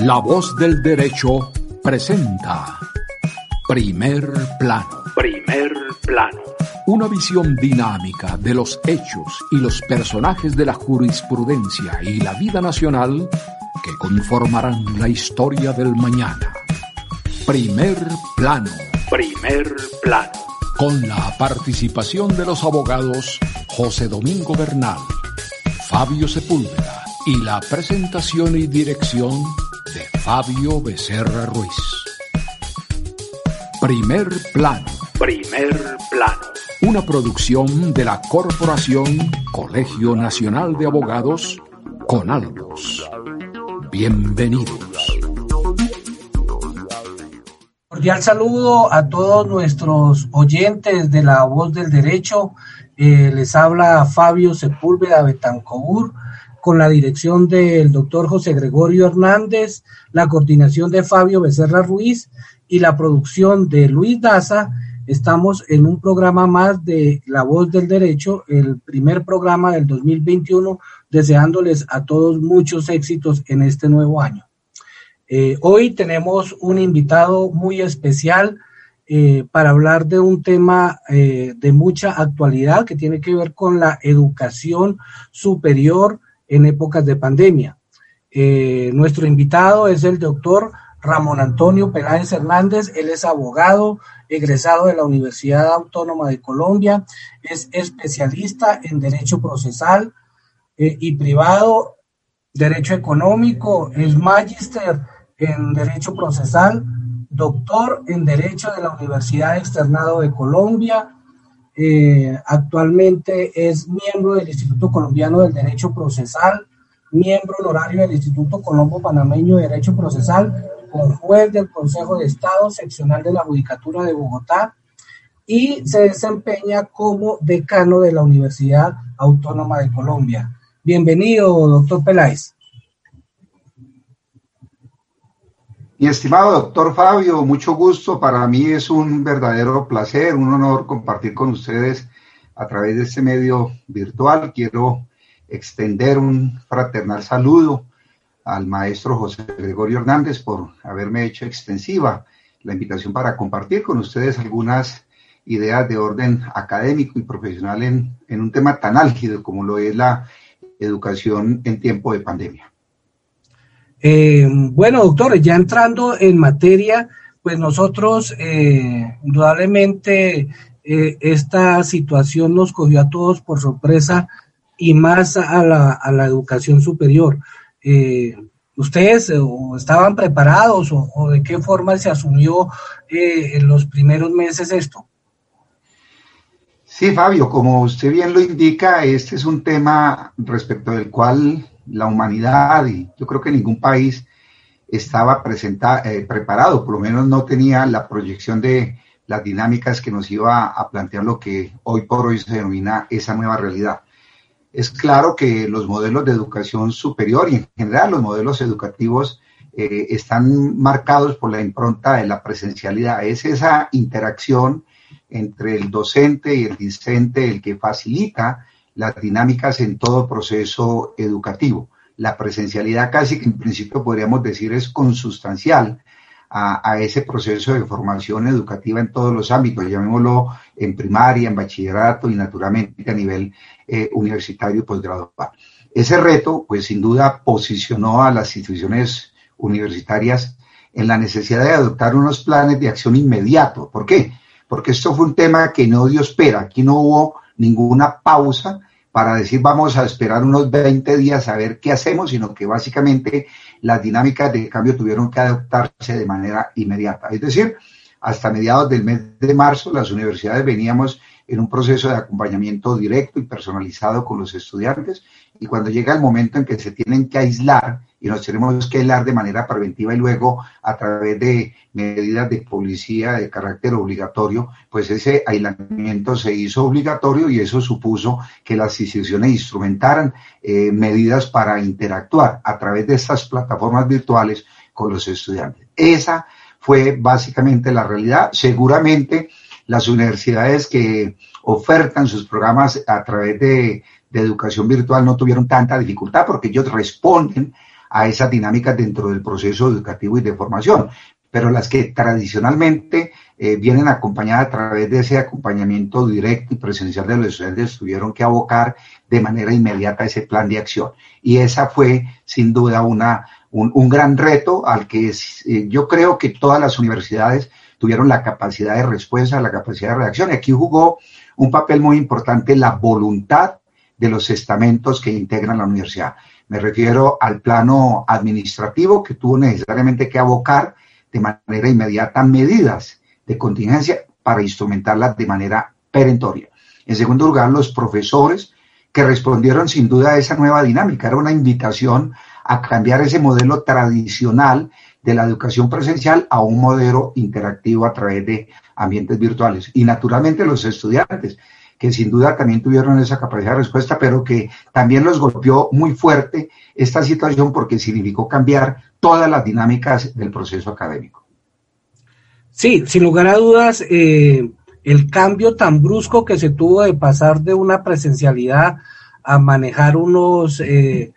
La voz del derecho presenta Primer Plano. Primer Plano. Una visión dinámica de los hechos y los personajes de la jurisprudencia y la vida nacional que conformarán la historia del mañana. Primer Plano. Primer Plano. Con la participación de los abogados José Domingo Bernal, Fabio Sepúlveda y la presentación y dirección de Fabio Becerra Ruiz. Primer plano. Primer plano. Una producción de la Corporación Colegio Nacional de Abogados, Conalbos. Bienvenidos. Cordial saludo a todos nuestros oyentes de La Voz del Derecho. Eh, les habla Fabio Sepúlveda Betancobur con la dirección del doctor José Gregorio Hernández, la coordinación de Fabio Becerra Ruiz y la producción de Luis Daza. Estamos en un programa más de La Voz del Derecho, el primer programa del 2021, deseándoles a todos muchos éxitos en este nuevo año. Eh, hoy tenemos un invitado muy especial eh, para hablar de un tema eh, de mucha actualidad que tiene que ver con la educación superior en épocas de pandemia. Eh, nuestro invitado es el doctor Ramón Antonio Peláez Hernández, él es abogado, egresado de la Universidad Autónoma de Colombia, es especialista en Derecho Procesal eh, y Privado, Derecho Económico, es magíster en Derecho Procesal, doctor en Derecho de la Universidad Externado de Colombia, eh, actualmente es miembro del Instituto Colombiano del Derecho Procesal, miembro honorario del Instituto Colombo Panameño de Derecho Procesal, con juez del Consejo de Estado seccional de la Judicatura de Bogotá y se desempeña como decano de la Universidad Autónoma de Colombia. Bienvenido, doctor Peláez. Mi estimado doctor Fabio, mucho gusto. Para mí es un verdadero placer, un honor compartir con ustedes a través de este medio virtual. Quiero extender un fraternal saludo al maestro José Gregorio Hernández por haberme hecho extensiva la invitación para compartir con ustedes algunas ideas de orden académico y profesional en, en un tema tan álgido como lo es la educación en tiempo de pandemia. Eh, bueno, doctor, ya entrando en materia, pues nosotros eh, indudablemente eh, esta situación nos cogió a todos por sorpresa y más a la, a la educación superior. ¿Ustedes estaban preparados o, de qué forma se asumió en los primeros meses esto? Sí, Fabio, como usted bien lo indica, este es un tema respecto del cual la humanidad y yo creo que ningún país estaba eh, preparado, por lo menos no tenía la proyección de las dinámicas que nos iba a plantear lo que hoy por hoy se denomina esa nueva realidad. Es claro que los modelos de educación superior y en general los modelos educativos eh, están marcados por la impronta de la presencialidad. Es esa interacción entre el docente y el discente el que facilita las dinámicas en todo proceso educativo. La presencialidad casi que en principio podríamos decir es consustancial a, ese proceso de formación educativa en todos los ámbitos, llamémoslo en primaria, en bachillerato y naturalmente a nivel eh, universitario y posgraduado. Ese reto, pues sin duda, posicionó a las instituciones universitarias en la necesidad de adoptar unos planes de acción inmediato. ¿Por qué? Porque esto fue un tema que no dio espera. Aquí no hubo ninguna pausa para decir vamos a esperar unos 20 días a ver qué hacemos, sino que básicamente las dinámicas de cambio tuvieron que adoptarse de manera inmediata. Es decir, hasta mediados del mes de marzo las universidades veníamos en un proceso de acompañamiento directo y personalizado con los estudiantes y cuando llega el momento en que se tienen que aislar y nos tenemos que aislar de manera preventiva y luego a través de medidas de policía de carácter obligatorio, pues ese aislamiento se hizo obligatorio y eso supuso que las instituciones instrumentaran eh, medidas para interactuar a través de estas plataformas virtuales con los estudiantes. Esa fue básicamente la realidad. Seguramente las universidades que ofertan sus programas a través de, de educación virtual no tuvieron tanta dificultad porque ellos responden a esas dinámicas dentro del proceso educativo y de formación, pero las que tradicionalmente eh, vienen acompañadas a través de ese acompañamiento directo y presencial de los estudiantes, tuvieron que abocar de manera inmediata ese plan de acción. Y esa fue, sin duda, una, un, gran reto al que eh, yo creo que todas las universidades tuvieron la capacidad de respuesta, la capacidad de reacción. Y aquí jugó un papel muy importante la voluntad de los estamentos que integran la universidad. Me refiero al plano administrativo que tuvo necesariamente que abocar de manera inmediata medidas de contingencia para instrumentarlas de manera perentoria. En segundo lugar, los profesores que respondieron sin duda a esa nueva dinámica. Era una invitación a cambiar ese modelo tradicional de la educación presencial a un modelo interactivo a través de ambientes virtuales. Y naturalmente los estudiantes, que sin duda también tuvieron esa capacidad de respuesta, pero que también los golpeó muy fuerte esta situación porque significó cambiar todas las dinámicas del proceso académico. Sí, sin lugar a dudas, eh, el cambio tan brusco que se tuvo de pasar de una presencialidad a manejar unos eh,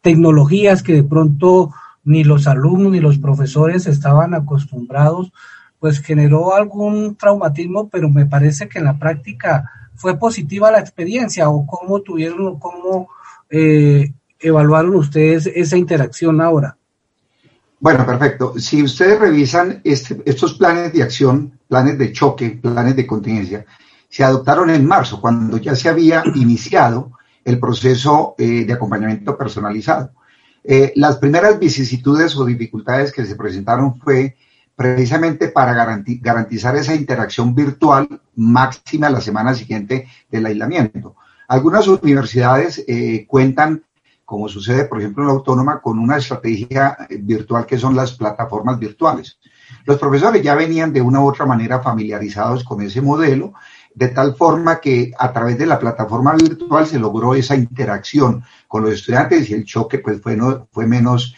tecnologías que de pronto ni los alumnos ni los profesores estaban acostumbrados, pues generó algún traumatismo, pero me parece que en la práctica fue positiva la experiencia o cómo tuvieron, cómo eh, evaluaron ustedes esa interacción ahora. Bueno, perfecto. Si ustedes revisan este, estos planes de acción, planes de choque, planes de contingencia, se adoptaron en marzo, cuando ya se había iniciado el proceso eh, de acompañamiento personalizado. Eh, las primeras vicisitudes o dificultades que se presentaron fue precisamente para garantizar esa interacción virtual máxima la semana siguiente del aislamiento. Algunas universidades eh, cuentan como sucede, por ejemplo, en la autónoma, con una estrategia eh, virtual que son las plataformas virtuales. Los profesores ya venían de una u otra manera familiarizados con ese modelo, de tal forma que a través de la plataforma virtual se logró esa interacción con los estudiantes y el choque pues fue, menos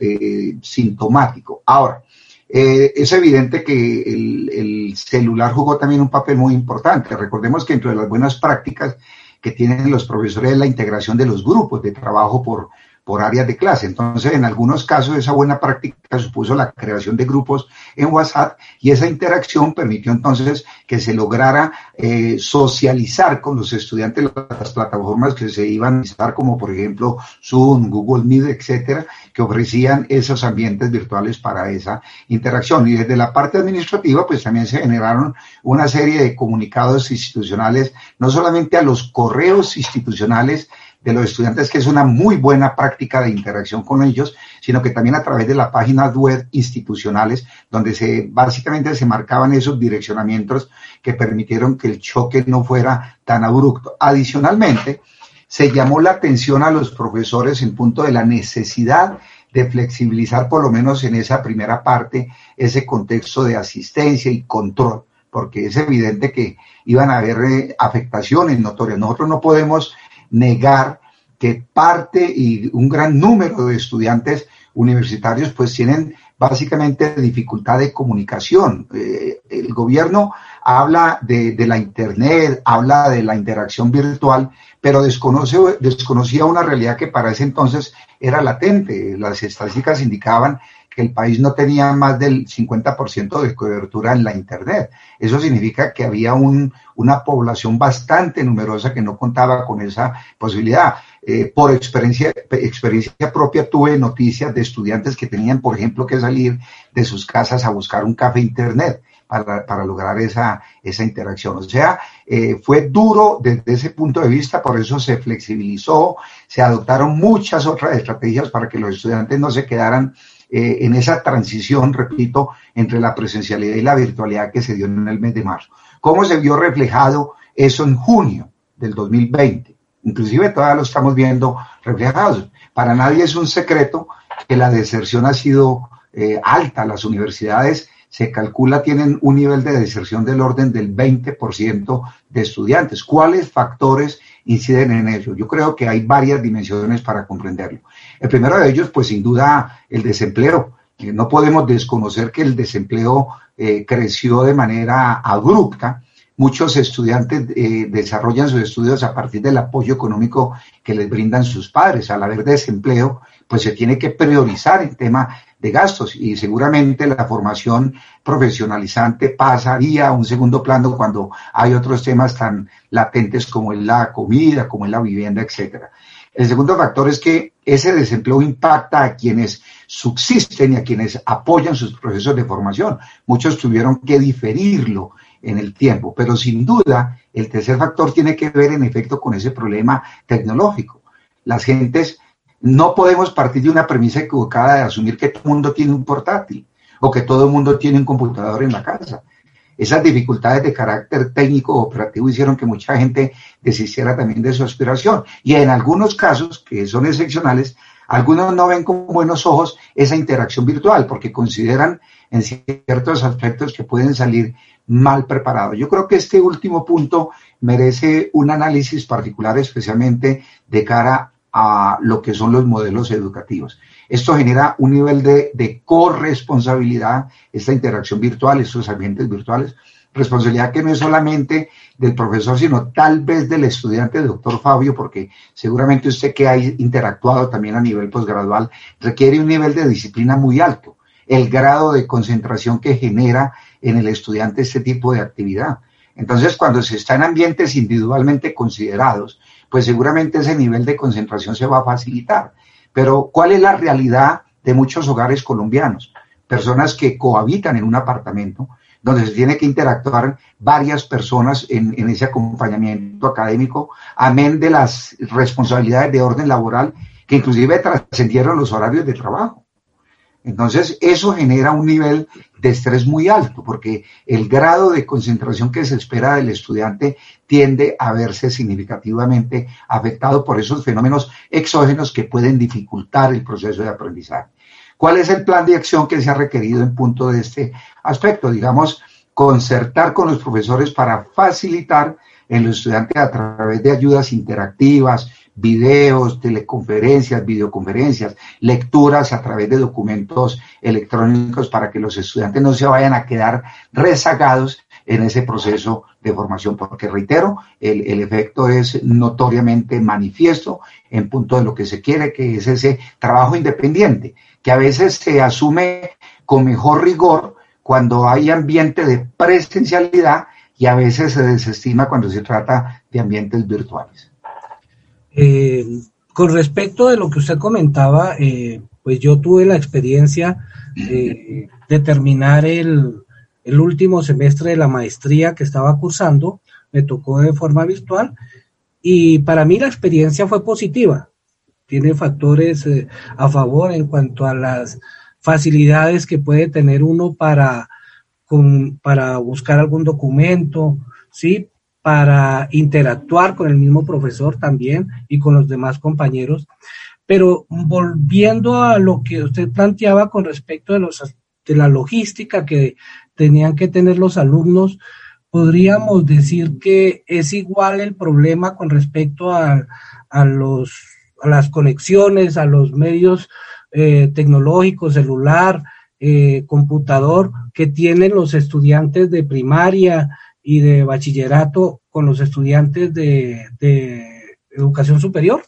eh, sintomático. Ahora, eh, es evidente que el, el, celular jugó también un papel muy importante. Recordemos que entre las buenas prácticas que tienen los profesores la integración de los grupos de trabajo por, por áreas de clase. Entonces, en algunos casos, esa buena práctica supuso la creación de grupos en WhatsApp y esa interacción permitió entonces que se lograra eh, socializar con los estudiantes las plataformas que se iban a estar, como por ejemplo Zoom, Google Meet, etcétera, que ofrecían esos ambientes virtuales para esa interacción. Y desde la parte administrativa, pues también se generaron una serie de comunicados institucionales, no solamente a los correos institucionales, de los estudiantes, que es una muy buena práctica de interacción con ellos, sino que también a través de las páginas web institucionales, donde se básicamente se marcaban esos direccionamientos que permitieron que el choque no fuera tan abrupto. Adicionalmente, se llamó la atención a los profesores en punto de la necesidad de flexibilizar por lo menos en esa primera parte ese contexto de asistencia y control, porque es evidente que iban a haber eh, afectaciones notorias. Nosotros no podemos negar que parte y un gran número de estudiantes universitarios pues tienen básicamente dificultad de comunicación. Eh, el gobierno habla de, la Internet, habla de la interacción virtual, pero desconoce, desconocía una realidad que para ese entonces era latente. Las estadísticas indicaban que el país no tenía más del 50% de cobertura en la Internet. Eso significa que había un, una población bastante numerosa que no contaba con esa posibilidad. Eh, por experiencia, experiencia propia tuve noticias de estudiantes que tenían, por ejemplo, que salir de sus casas a buscar un café Internet. Para, para, lograr esa, esa interacción. O sea, eh, fue duro desde ese punto de vista, por eso se flexibilizó, se adoptaron muchas otras estrategias para que los estudiantes no se quedaran eh, en esa transición, repito, entre la presencialidad y la virtualidad que se dio en el mes de marzo. ¿Cómo se vio reflejado eso en junio del 2020? Inclusive todavía lo estamos viendo reflejado. Para nadie es un secreto que la deserción ha sido eh, alta. Las universidades se calcula tienen un nivel de deserción del orden del 20% de estudiantes. ¿Cuáles factores inciden en ello? Yo creo que hay varias dimensiones para comprenderlo. El primero de ellos, pues sin duda, el desempleo. No podemos desconocer que el desempleo eh, creció de manera abrupta. Muchos estudiantes eh, desarrollan sus estudios a partir del apoyo económico que les brindan sus padres. Al haber desempleo, pues se tiene que priorizar el tema de gastos y seguramente la formación profesionalizante pasaría a un segundo plano cuando hay otros temas tan latentes como es la comida, como es la vivienda, etcétera. El segundo factor es que ese desempleo impacta a quienes subsisten y a quienes apoyan sus procesos de formación. Muchos tuvieron que diferirlo en el tiempo, pero sin duda el tercer factor tiene que ver en efecto con ese problema tecnológico. Las gentes no podemos partir de una premisa equivocada de asumir que todo el mundo tiene un portátil o que todo el mundo tiene un computador en la casa. Esas dificultades de carácter técnico o operativo hicieron que mucha gente desistiera también de su aspiración. Y en algunos casos, que son excepcionales, algunos no ven con buenos ojos esa interacción virtual porque consideran en ciertos aspectos que pueden salir mal preparados. Yo creo que este último punto merece un análisis particular, especialmente de cara a lo que son los modelos educativos. Esto genera un nivel de, corresponsabilidad, esta interacción virtual, estos ambientes virtuales, responsabilidad que no es solamente del profesor, sino tal vez del estudiante, doctor Fabio, porque seguramente usted que ha interactuado también a nivel posgradual, requiere un nivel de disciplina muy alto, el grado de concentración que genera en el estudiante este tipo de actividad. Entonces, cuando se está en ambientes individualmente considerados, pues seguramente ese nivel de concentración se va a facilitar. Pero ¿cuál es la realidad de muchos hogares colombianos? Personas que cohabitan en un apartamento donde se tiene que interactuar varias personas en, en ese acompañamiento académico, amén de las responsabilidades de orden laboral que inclusive trascendieron los horarios de trabajo. Entonces, eso genera un nivel de estrés muy alto, porque el grado de concentración que se espera del estudiante tiende a verse significativamente afectado por esos fenómenos exógenos que pueden dificultar el proceso de aprendizaje. ¿Cuál es el plan de acción que se ha requerido en punto de este aspecto? Digamos, concertar con los profesores para facilitar en los estudiantes a través de ayudas interactivas, videos, teleconferencias, videoconferencias, lecturas a través de documentos electrónicos para que los estudiantes no se vayan a quedar rezagados en ese proceso de formación, porque reitero, el, el, efecto es notoriamente manifiesto en punto de lo que se quiere, que es ese trabajo independiente, que a veces se asume con mejor rigor cuando hay ambiente de presencialidad y a veces se desestima cuando se trata de ambientes virtuales. Eh, con respecto de lo que usted comentaba, eh, pues yo tuve la experiencia de terminar el, el, último semestre de la maestría que estaba cursando, me tocó de forma virtual y para mí la experiencia fue positiva. Tiene factores eh, a favor en cuanto a las facilidades que puede tener uno para, con, para buscar algún documento, ¿sí? Para interactuar con el mismo profesor también y con los demás compañeros. Pero volviendo a lo que usted planteaba con respecto de, los, de la logística que tenían que tener los alumnos, podríamos decir que es igual el problema con respecto a, a, los, a las conexiones, a los medios eh, tecnológicos, celular, eh, computador, que tienen los estudiantes de primaria, y de bachillerato con los estudiantes de, educación superior?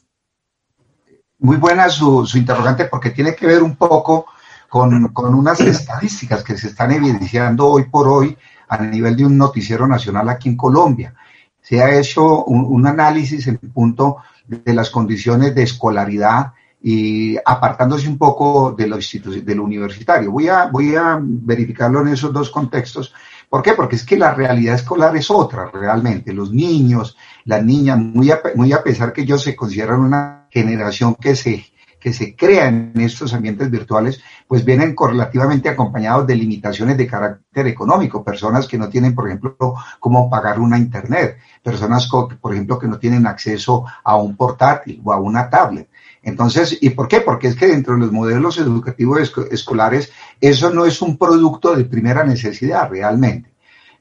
Muy buena su, interrogante porque tiene que ver un poco con, con, unas estadísticas que se están evidenciando hoy por hoy a nivel de un noticiero nacional aquí en Colombia. Se ha hecho un, análisis en punto de las condiciones de escolaridad y apartándose un poco de lo, de lo universitario. Voy a, voy a verificarlo en esos dos contextos ¿Por qué? Porque es que la realidad escolar es otra realmente. Los niños, las niñas, muy a, muy a pesar que ellos se consideran una generación que se, que se crea en estos ambientes virtuales, pues vienen correlativamente acompañados de limitaciones de carácter económico. Personas que no tienen, por ejemplo, cómo pagar una internet. Personas, por ejemplo, que no tienen acceso a un portátil o a una tablet. Entonces, ¿y por qué? Porque es que dentro de los modelos educativos escolares eso no es un producto de primera necesidad realmente.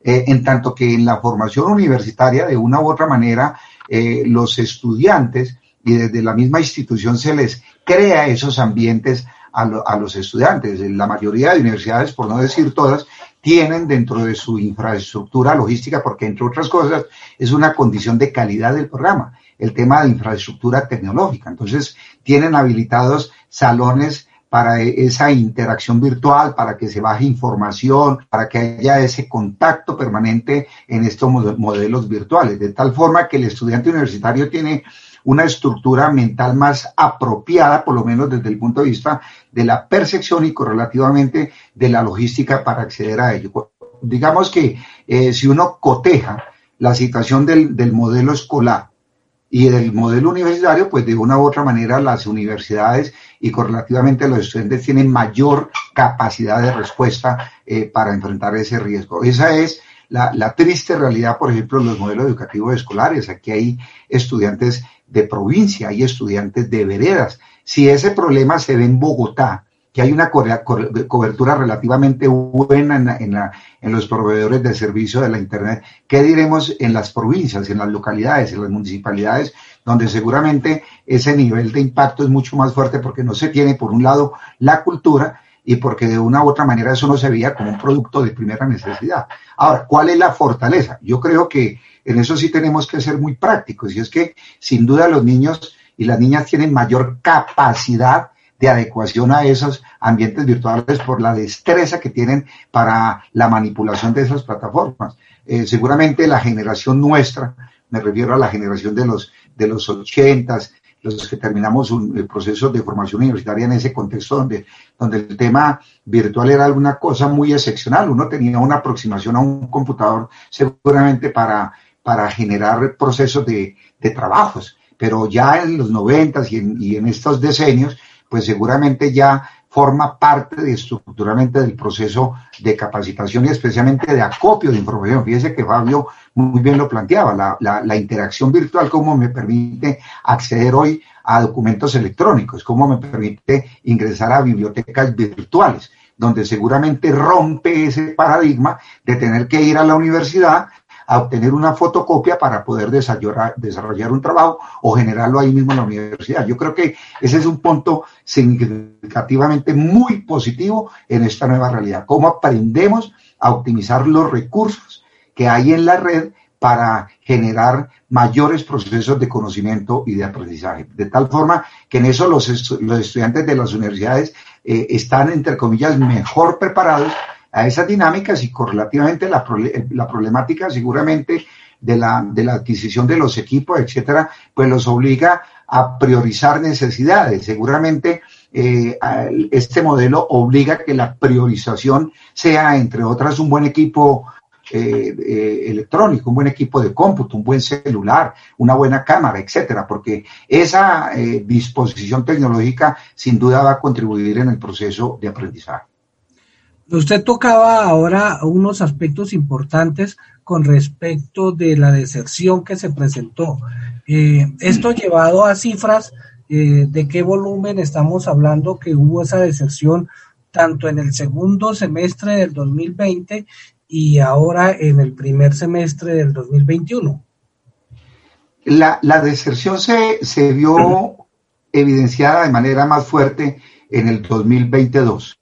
Eh, en tanto que en la formación universitaria, de una u otra manera, eh, los estudiantes y desde la misma institución se les crea esos ambientes a, a los estudiantes. La mayoría de universidades, por no decir todas, tienen dentro de su infraestructura logística, porque entre otras cosas es una condición de calidad del programa, el tema de infraestructura tecnológica. Entonces, tienen habilitados salones para esa interacción virtual, para que se baje información, para que haya ese contacto permanente en estos modelos virtuales, de tal forma que el estudiante universitario tiene una estructura mental más apropiada, por lo menos desde el punto de vista de la percepción y correlativamente de la logística para acceder a ello. Digamos que eh, si uno coteja la situación del modelo escolar y del modelo universitario, pues de una u otra manera las universidades y correlativamente los estudiantes tienen mayor capacidad de respuesta eh, para enfrentar ese riesgo. Esa es la, la, triste realidad, por ejemplo, en los modelos educativos escolares. Aquí hay estudiantes de provincia, hay estudiantes de veredas. Si ese problema se ve en Bogotá, que hay una cobertura relativamente buena en, en, los proveedores de servicio de la Internet. ¿Qué diremos en las provincias, en las localidades, en las municipalidades, donde seguramente ese nivel de impacto es mucho más fuerte porque no se tiene, por un lado, la cultura y porque de una u otra manera eso no se veía como un producto de primera necesidad. Ahora, ¿cuál es la fortaleza? Yo creo que en eso sí tenemos que ser muy prácticos y es que sin duda los niños y las niñas tienen mayor capacidad de adecuación a esos ambientes virtuales por la destreza que tienen para la manipulación de esas plataformas. Eh, seguramente la generación nuestra, me refiero a la generación de los, de los ochentas, los que terminamos un, proceso de formación universitaria en ese contexto donde, donde el tema virtual era alguna cosa muy excepcional. Uno tenía una aproximación a un computador seguramente para, para generar procesos de, de trabajos, pero ya en los noventas y en, y en estos decenios pues seguramente ya forma parte de, estructuralmente del proceso de capacitación y especialmente de acopio de información. Fíjese que Fabio muy bien lo planteaba, la, la, la interacción virtual, cómo me permite acceder hoy a documentos electrónicos, cómo me permite ingresar a bibliotecas virtuales, donde seguramente rompe ese paradigma de tener que ir a la universidad a obtener una fotocopia para poder desarrollar, desarrollar un trabajo o generarlo ahí mismo en la universidad. Yo creo que ese es un punto significativamente muy positivo en esta nueva realidad. Cómo aprendemos a optimizar los recursos que hay en la red para generar mayores procesos de conocimiento y de aprendizaje. De tal forma que en eso los, los estudiantes de las universidades eh, están, entre comillas, mejor preparados a esas dinámicas y correlativamente la, la problemática seguramente de la, de la adquisición de los equipos, etcétera, pues los obliga a priorizar necesidades. Seguramente eh, este modelo obliga que la priorización sea, entre otras, un buen equipo eh, eh, electrónico, un buen equipo de cómputo, un buen celular, una buena cámara, etcétera, porque esa disposición tecnológica sin duda va a contribuir en el proceso de aprendizaje. Usted tocaba ahora unos aspectos importantes con respecto de la deserción que se presentó. Eh, esto llevado a cifras, eh, ¿de qué volumen estamos hablando que hubo esa deserción tanto en el segundo semestre del 2020 y ahora en el primer semestre del 2021? La, la deserción se, se vio evidenciada de manera más fuerte en el 2022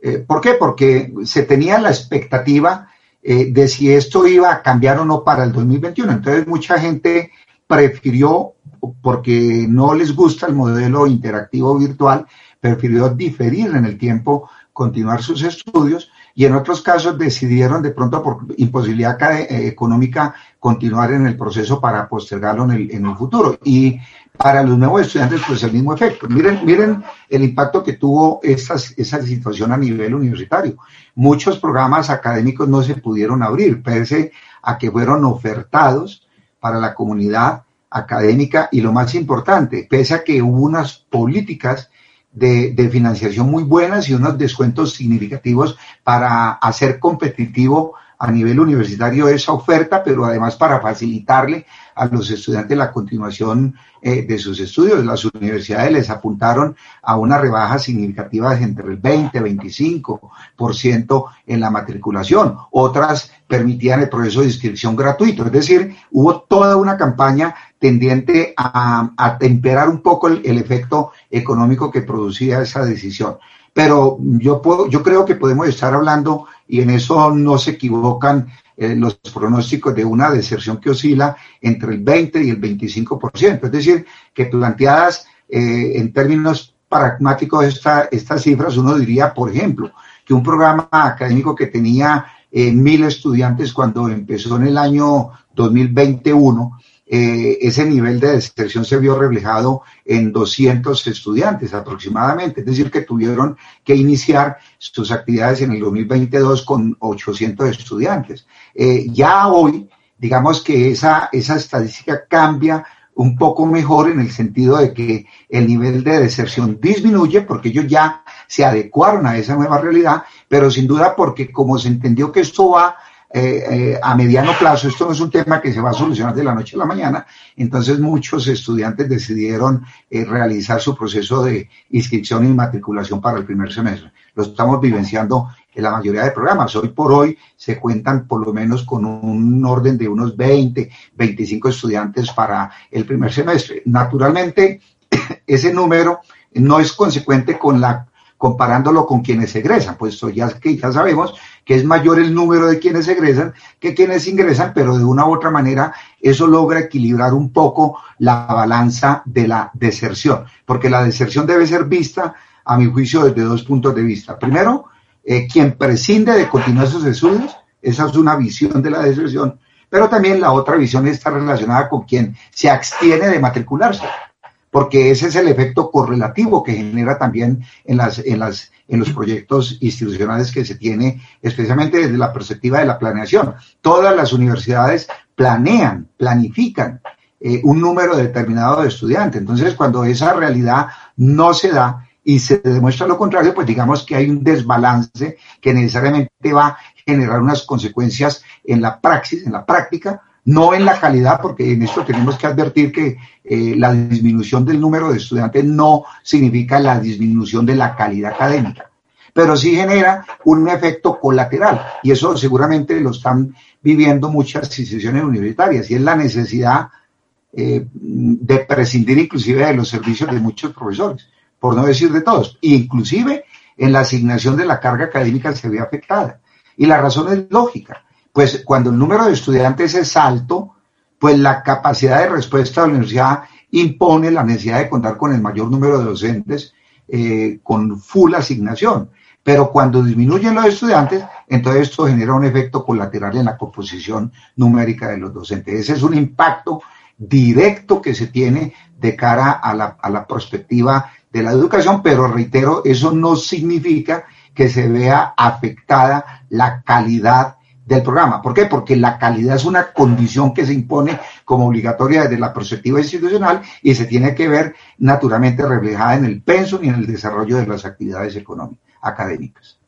eh, ¿Por qué? Porque se tenía la expectativa eh, de si esto iba a cambiar o no para el 2021. Entonces mucha gente prefirió, porque no les gusta el modelo interactivo virtual, prefirió diferir en el tiempo, continuar sus estudios y en otros casos decidieron de pronto por imposibilidad eh, económica continuar en el proceso para postergarlo en el, en el futuro. Y para los nuevos estudiantes, pues el mismo efecto. Miren, miren el impacto que tuvo esa, esa situación a nivel universitario. Muchos programas académicos no se pudieron abrir, pese a que fueron ofertados para la comunidad académica y lo más importante, pese a que hubo unas políticas de, de, financiación muy buenas y unos descuentos significativos para hacer competitivo a nivel universitario esa oferta, pero además para facilitarle a los estudiantes la continuación eh, de sus estudios. Las universidades les apuntaron a una rebaja significativa de entre el 20 y 25% en la matriculación. Otras permitían el proceso de inscripción gratuito. Es decir, hubo toda una campaña tendiente a, temperar un poco el efecto económico que producía esa decisión pero yo puedo, yo creo que podemos estar hablando y en eso no se equivocan eh, los pronósticos de una deserción que oscila entre el 20 y el 25%, es decir, que planteadas eh, en términos pragmático de estas cifras, uno diría, por ejemplo, que un programa académico que tenía eh, mil estudiantes cuando empezó en el año 2021, eh, ese nivel de deserción se vio reflejado en 200 estudiantes aproximadamente, es decir, que tuvieron que iniciar sus actividades en el 2022 con 800 estudiantes. Eh, ya hoy, digamos que esa, esa estadística cambia un poco mejor en el sentido de que el nivel de deserción disminuye porque ellos ya se adecuaron a esa nueva realidad, pero sin duda porque como se entendió que esto va eh, eh, a mediano plazo, esto no es un tema que se va a solucionar de la noche a la mañana, entonces muchos estudiantes decidieron eh, realizar su proceso de inscripción y matriculación para el primer semestre. Lo estamos vivenciando en la mayoría de programas. Hoy por hoy se cuentan por lo menos con un orden de unos 20, 25 estudiantes para el primer semestre. Naturalmente, ese número no es consecuente con la comparándolo con quienes egresan, puesto ya que ya sabemos que es mayor el número de quienes egresan que quienes ingresan, pero de una u otra manera eso logra equilibrar un poco la balanza de la deserción, porque la deserción debe ser vista, a mi juicio, desde dos puntos de vista. Primero, eh, quien prescinde de continuar sus estudios, esa es una visión de la deserción, pero también la otra visión está relacionada con quien se abstiene de matricularse porque ese es el efecto correlativo que genera también en, las, en, las, en los proyectos institucionales que se tiene, especialmente desde la perspectiva de la planeación. Todas las universidades planean, planifican eh, un número determinado de estudiantes. Entonces, cuando esa realidad no se da y se demuestra lo contrario, pues digamos que hay un desbalance que necesariamente va a generar unas consecuencias en la praxis, en la práctica, no en la calidad, porque en esto tenemos que advertir que eh, la disminución del número de estudiantes no significa la disminución de la calidad académica, pero sí genera un efecto colateral y eso seguramente lo están viviendo muchas instituciones universitarias y es la necesidad eh, de prescindir inclusive de los servicios de muchos profesores, por no decir de todos, inclusive en la asignación de la carga académica se ve afectada. Y la razón es lógica pues cuando el número de estudiantes es alto, pues la capacidad de respuesta de la universidad impone la necesidad de contar con el mayor número de docentes eh, con full asignación. Pero cuando disminuyen los estudiantes, entonces esto genera un efecto colateral en la composición numérica de los docentes. Ese es un impacto directo que se tiene de cara a la, a la perspectiva de la educación, pero reitero, eso no significa que se vea afectada la calidad del programa. ¿Por qué? Porque la calidad es una condición que se impone como obligatoria desde la perspectiva institucional y se tiene que ver naturalmente reflejada en el penso y en el desarrollo de las actividades económicas, académicas.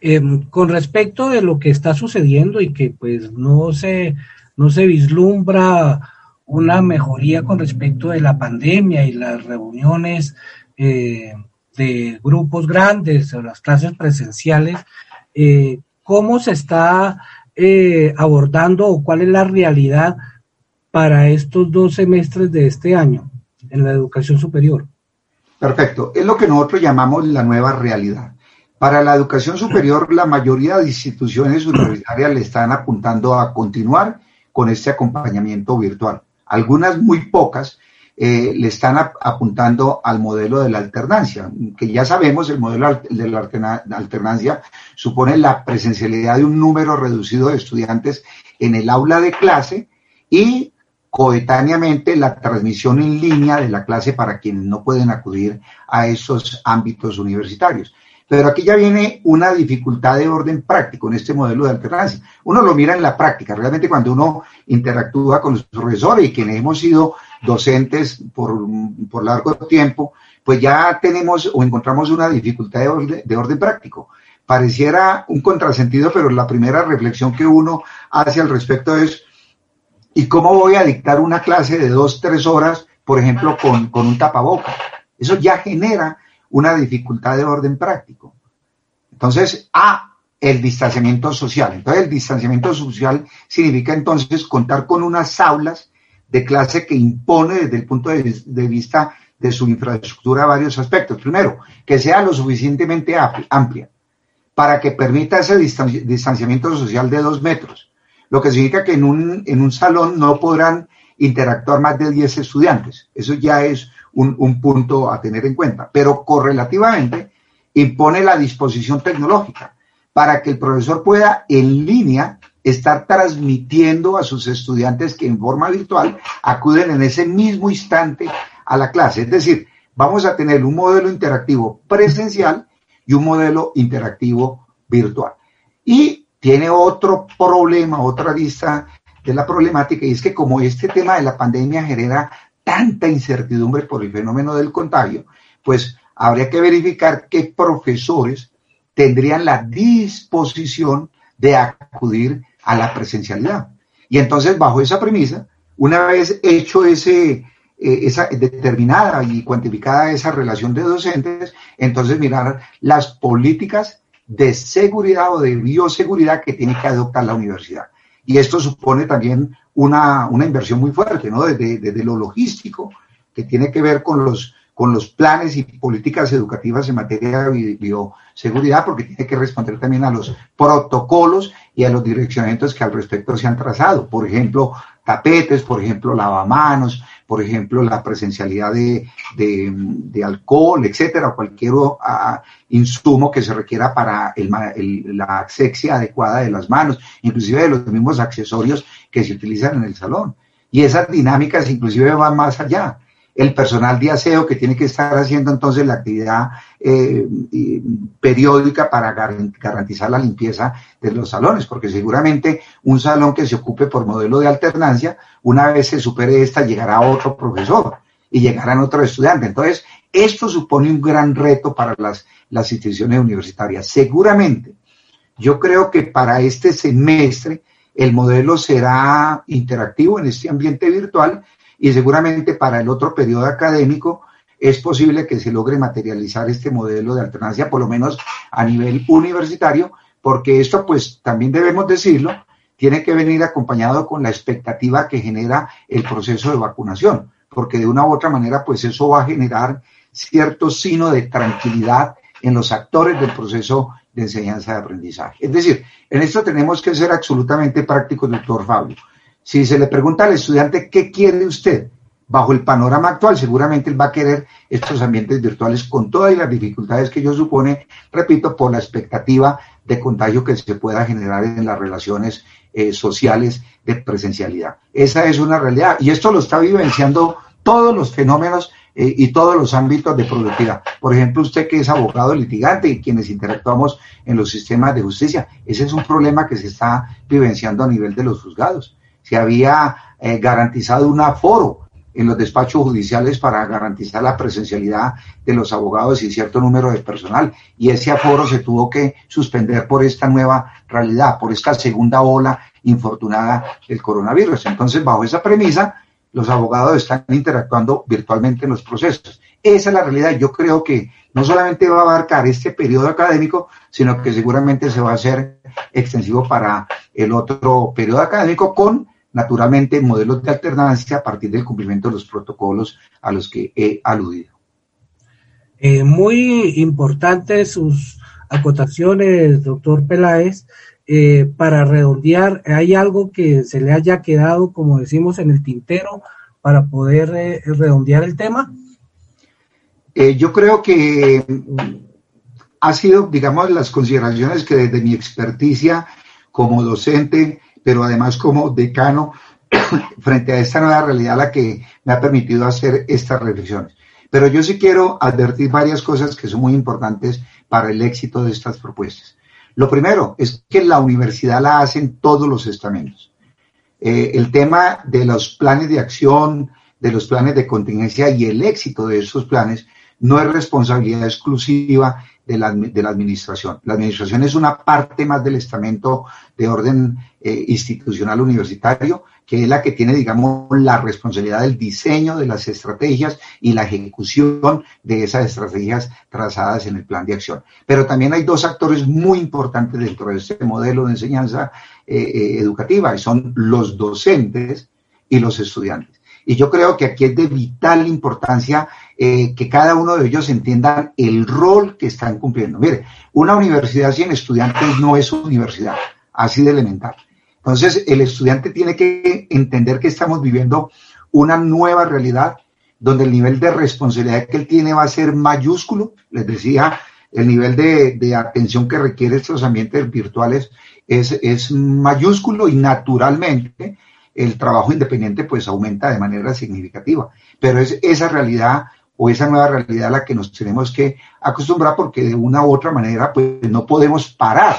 Em, con respecto de lo que está sucediendo y que pues no se, no se vislumbra una mejoría con respecto de la pandemia y las reuniones eh, de grupos grandes o las clases presenciales, eh, cómo se está eh, abordando o cuál es la realidad para estos dos semestres de este año en la educación superior. Perfecto, es lo que nosotros llamamos la nueva realidad. Para la educación superior, la mayoría de instituciones universitarias le están apuntando a continuar con este acompañamiento virtual. Algunas muy pocas eh, le están apuntando al modelo de la alternancia, que ya sabemos, el modelo de la alternancia supone la presencialidad de un número reducido de estudiantes en el aula de clase y coetáneamente la transmisión en línea de la clase para quienes no pueden acudir a esos ámbitos universitarios. Pero aquí ya viene una dificultad de orden práctico en este modelo de alternancia. Uno lo mira en la práctica, realmente cuando uno interactúa con los profesores y quienes hemos sido docentes por, por largo tiempo, pues ya tenemos o encontramos una dificultad de orden, de orden práctico. Pareciera un contrasentido, pero la primera reflexión que uno hace al respecto es, ¿y cómo voy a dictar una clase de dos, tres horas, por ejemplo, con, con un tapaboca? Eso ya genera una dificultad de orden práctico. Entonces, A, el distanciamiento social. Entonces, el distanciamiento social significa entonces contar con unas aulas de clase que impone desde el punto de, vista de su infraestructura varios aspectos. Primero, que sea lo suficientemente amplia para que permita ese distanciamiento social de dos metros, lo que significa que en un, en un salón no podrán interactuar más de 10 estudiantes. Eso ya es un, punto a tener en cuenta. Pero correlativamente impone la disposición tecnológica para que el profesor pueda en línea estar transmitiendo a sus estudiantes que en forma virtual acuden en ese mismo instante a la clase. Es decir, vamos a tener un modelo interactivo presencial y un modelo interactivo virtual. Y tiene otro problema, otra vista de la problemática, y es que como este tema de la pandemia genera tanta incertidumbre por el fenómeno del contagio, pues habría que verificar qué profesores tendrían la disposición de acudir a la presencialidad. Y entonces, bajo esa premisa, una vez hecho ese, eh, esa determinada y cuantificada esa relación de docentes, entonces mirar las políticas de seguridad o de bioseguridad que tiene que adoptar la universidad. Y esto supone también una, una inversión muy fuerte, ¿no? Desde, desde, lo logístico, que tiene que ver con los, con los planes y políticas educativas en materia de bioseguridad, porque tiene que responder también a los protocolos y a los direccionamientos que al respecto se han trazado. Por ejemplo, tapetes, por ejemplo, lavamanos, por ejemplo, la presencialidad de, de, alcohol, etcétera, cualquier insumo que se requiera para la asexia adecuada de las manos, inclusive de los mismos accesorios que se utilizan en el salón. Y esas dinámicas inclusive van más allá el personal de aseo que tiene que estar haciendo entonces la actividad eh, periódica para garantizar la limpieza de los salones, porque seguramente un salón que se ocupe por modelo de alternancia, una vez se supere esta, llegará otro profesor y llegarán otros estudiantes. Entonces, esto supone un gran reto para las, las instituciones universitarias. Seguramente, yo creo que para este semestre el modelo será interactivo en este ambiente virtual y seguramente para el otro periodo académico es posible que se logre materializar este modelo de alternancia, por lo menos a nivel universitario, porque esto, pues también debemos decirlo, tiene que venir acompañado con la expectativa que genera el proceso de vacunación, porque de una u otra manera, pues eso va a generar cierto sino de tranquilidad en los actores del proceso de enseñanza de aprendizaje. Es decir, en esto tenemos que ser absolutamente prácticos, doctor Fabio. Si se le pregunta al estudiante qué quiere usted, bajo el panorama actual, seguramente él va a querer estos ambientes virtuales con todas las dificultades que ello supone, repito, por la expectativa de contagio que se pueda generar en las relaciones eh, sociales de presencialidad. Esa es una realidad y esto lo está vivenciando todos los fenómenos eh, y todos los ámbitos de productividad. Por ejemplo, usted que es abogado litigante y quienes interactuamos en los sistemas de justicia, ese es un problema que se está vivenciando a nivel de los juzgados se había eh, garantizado un aforo en los despachos judiciales para garantizar la presencialidad de los abogados y cierto número de personal. Y ese aforo se tuvo que suspender por esta nueva realidad, por esta segunda ola infortunada del coronavirus. Entonces, bajo esa premisa, los abogados están interactuando virtualmente en los procesos. Esa es la realidad. Yo creo que no solamente va a abarcar este periodo académico, sino que seguramente se va a hacer extensivo para el otro periodo académico con naturalmente modelos de alternancia a partir del cumplimiento de los protocolos a los que he aludido. Eh, muy importantes sus acotaciones, doctor Peláez. Eh, para redondear, ¿hay algo que se le haya quedado, como decimos, en el tintero para poder eh, redondear el tema? yo creo que ha sido, digamos, las consideraciones que desde mi experticia como docente pero además como decano frente a esta nueva realidad la que me ha permitido hacer estas reflexiones. Pero yo sí quiero advertir varias cosas que son muy importantes para el éxito de estas propuestas. Lo primero es que la universidad la hacen todos los estamentos. Eh, el tema de los planes de acción, de los planes de contingencia y el éxito de esos planes no es responsabilidad exclusiva de la, de la administración. La administración es una parte más del estamento de orden eh, institucional universitario, que es la que tiene, digamos, la responsabilidad del diseño de las estrategias y la ejecución de esas estrategias trazadas en el plan de acción. Pero también hay dos actores muy importantes dentro de este modelo de enseñanza eh, eh, educativa, y son los docentes y los estudiantes. Y yo creo que aquí es de vital importancia eh, que cada uno de ellos entienda el rol que están cumpliendo. Mire, una universidad sin estudiantes no es universidad, así de elemental. Entonces, el estudiante tiene que entender que estamos viviendo una nueva realidad donde el nivel de responsabilidad que él tiene va a ser mayúsculo. Les decía, el nivel de, atención que requiere estos ambientes virtuales es, es mayúsculo y naturalmente el trabajo independiente pues aumenta de manera significativa. Pero es esa realidad o esa nueva realidad a la que nos tenemos que acostumbrar porque de una u otra manera pues no podemos parar.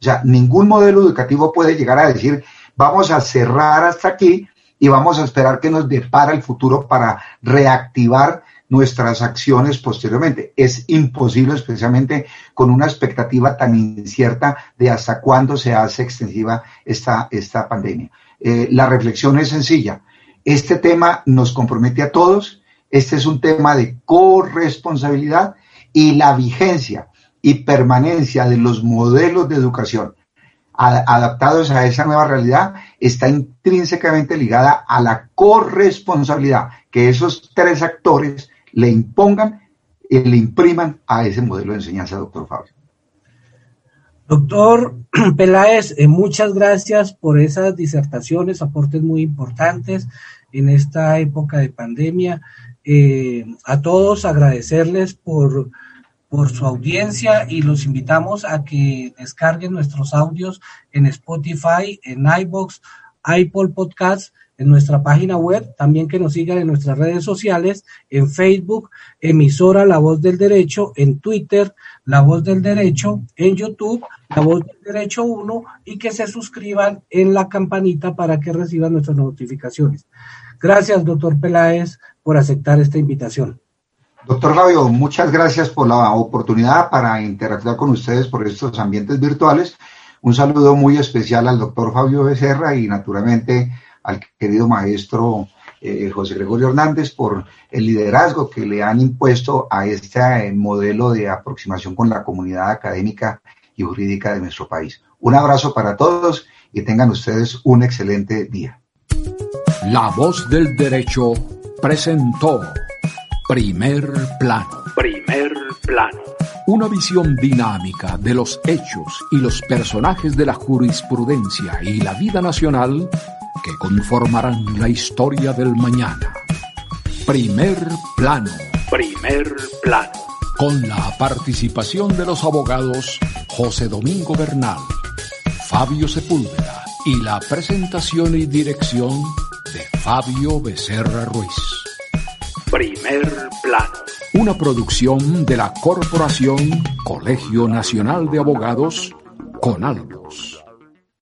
O sea, ningún modelo educativo puede llegar a decir vamos a cerrar hasta aquí y vamos a esperar que nos depara el futuro para reactivar nuestras acciones posteriormente. Es imposible, especialmente con una expectativa tan incierta de hasta cuándo se hace extensiva esta, esta pandemia. Eh, la reflexión es sencilla. Este tema nos compromete a todos. Este es un tema de corresponsabilidad y la vigencia y permanencia de los modelos de educación adaptados a esa nueva realidad está intrínsecamente ligada a la corresponsabilidad que esos tres actores le impongan y le impriman a ese modelo de enseñanza, doctor Fabio. Doctor Peláez, eh, muchas gracias por esas disertaciones, aportes muy importantes en esta época de pandemia. Eh, a todos agradecerles por por su audiencia y los invitamos a que descarguen nuestros audios en Spotify, en iBox, Apple Podcasts, en nuestra página web, también que nos sigan en nuestras redes sociales, en Facebook, emisora La Voz del Derecho, en Twitter, La Voz del Derecho, en YouTube, La Voz del Derecho 1 y que se suscriban en la campanita para que reciban nuestras notificaciones. Gracias, doctor Peláez, por aceptar esta invitación. Doctor Fabio, muchas gracias por la oportunidad para interactuar con ustedes por estos ambientes virtuales. Un saludo muy especial al doctor Fabio Becerra y naturalmente al querido maestro eh, José Gregorio Hernández por el liderazgo que le han impuesto a este eh, modelo de aproximación con la comunidad académica y jurídica de nuestro país. Un abrazo para todos y tengan ustedes un excelente día. La voz del derecho presentó Primer plano. Primer plano. Una visión dinámica de los hechos y los personajes de la jurisprudencia y la vida nacional que conformarán la historia del mañana. Primer plano. Primer plano. Con la participación de los abogados José Domingo Bernal, Fabio Sepúlveda y la presentación y dirección de Fabio Becerra Ruiz. Primer plano. Una producción de la Corporación Colegio Nacional de Abogados, CONALBO.